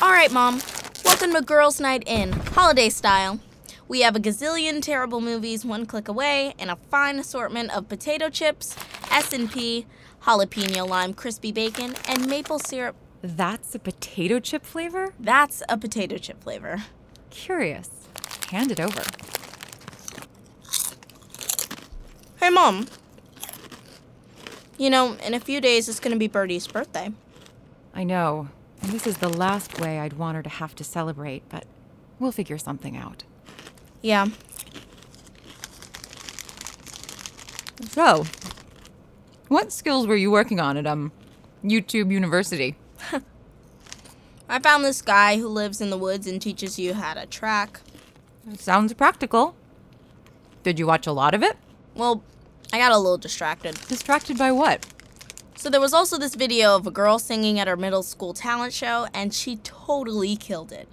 right, Mom. Welcome to Girls' Night In, holiday style. We have a gazillion terrible movies one click away and a fine assortment of potato chips, S&P, jalapeno lime crispy bacon, and maple syrup. That's a potato chip flavor? That's a potato chip flavor. Curious. Hand it over. Hey, Mom. You know, in a few days it's gonna be Birdie's birthday. I know. And this is the last way I'd want her to have to celebrate, but we'll figure something out. Yeah. So, what skills were you working on at um YouTube University? I found this guy who lives in the woods and teaches you how to track. Sounds practical. Did you watch a lot of it? Well, I got a little distracted. Distracted by what? So there was also this video of a girl singing at her middle school talent show, and she totally killed it.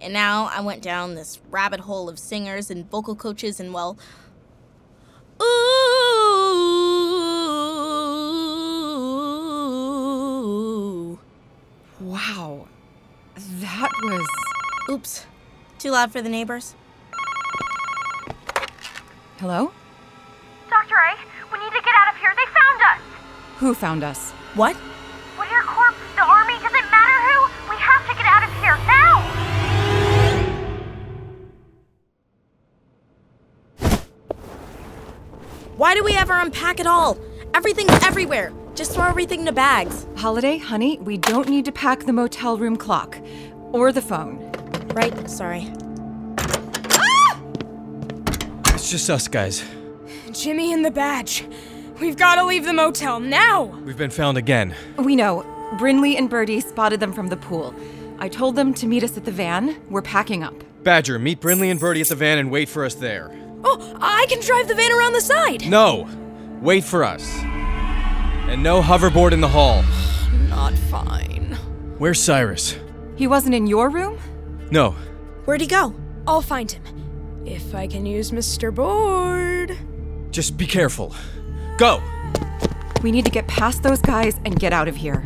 And now I went down this rabbit hole of singers and vocal coaches, and well, ooh, Wow. That was. oops, too loud for the neighbors. Hello? Dr. A, we need to get Who found us? What? Whittier Corp, the army, doesn't matter who. We have to get out of here now. Why do we ever unpack at all? Everything's everywhere. Just throw everything into bags. Holiday, honey, we don't need to pack the motel room clock. Or the phone. Right, sorry. It's just us, guys. Jimmy and the badge. We've got to leave the motel now. We've been found again. We know. Brinley and Birdie spotted them from the pool. I told them to meet us at the van. We're packing up. Badger, meet Brinley and Birdie at the van and wait for us there. Oh, I can drive the van around the side. No! Wait for us. And no hoverboard in the hall. Not fine. Where's Cyrus? He wasn't in your room? No. Where'd he go? I'll find him. If I can use Mr. Board. Just be careful. Go! We need to get past those guys and get out of here.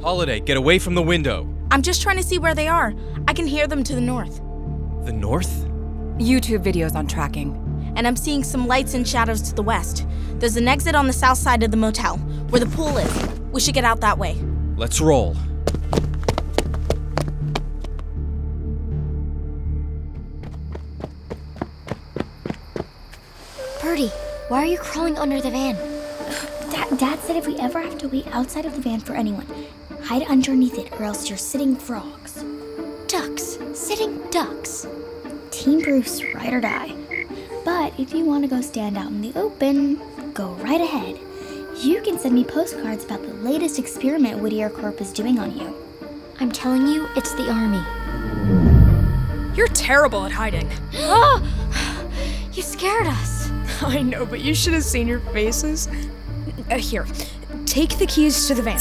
Holiday, get away from the window. I'm just trying to see where they are. I can hear them to the north. The north? YouTube videos on tracking. And I'm seeing some lights and shadows to the west. There's an exit on the south side of the motel, where the pool is. We should get out that way. Let's roll. Why are you crawling under the van? Dad, Dad said if we ever have to wait outside of the van for anyone, hide underneath it or else you're sitting frogs. Ducks. Sitting ducks. Team Bruce, ride or die. But if you want to go stand out in the open, go right ahead. You can send me postcards about the latest experiment Whittier Corp is doing on you. I'm telling you, it's the army. You're terrible at hiding. Oh! You scared us. I know, but you should have seen your faces. Uh, here, take the keys to the van.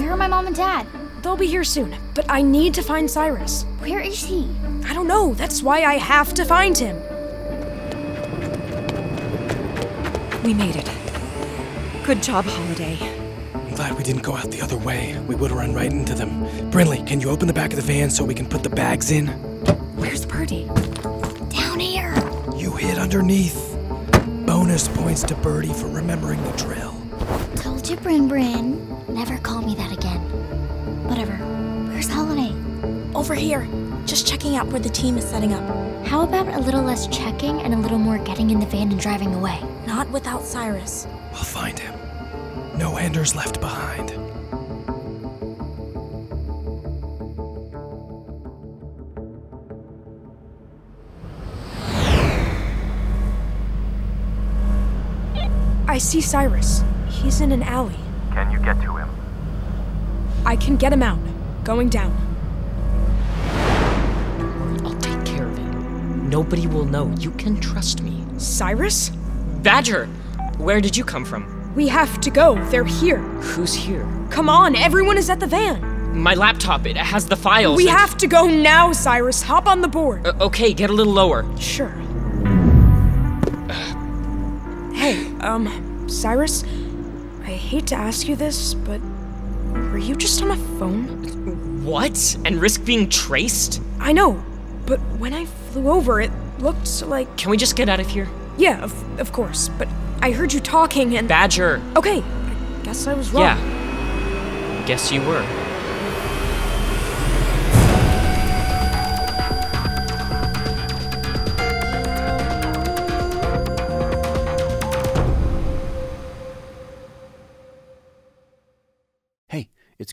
Where are my mom and dad? They'll be here soon, but I need to find Cyrus. Where is he? I don't know. That's why I have to find him. We made it. Good job, Holiday. I'm glad we didn't go out the other way. We would have run right into them. Brinley, can you open the back of the van so we can put the bags in? Where's Birdie? Down here. You hid underneath. Bonus points to Birdie for remembering the drill. Told you, Brin Brin. Never call me that again. Whatever. Where's Holiday? Over here, just checking out where the team is setting up. How about a little less checking and a little more getting in the van and driving away? Not without Cyrus. We'll find him. No Anders left behind. I see Cyrus. He's in an alley. Can you get to him? I can get him out. Going down. I'll take care of it. Nobody will know. You can trust me. Cyrus? Badger! Where did you come from? We have to go. They're here. Who's here? Come on, everyone is at the van. My laptop, it has the files. We and- have to go now, Cyrus. Hop on the board. Uh, okay, get a little lower. Sure. Um, Cyrus, I hate to ask you this, but were you just on a phone? What? And risk being traced? I know, but when I flew over, it looked like. Can we just get out of here? Yeah, of, of course, but I heard you talking and. Badger! Okay, I guess I was wrong. Yeah. Guess you were.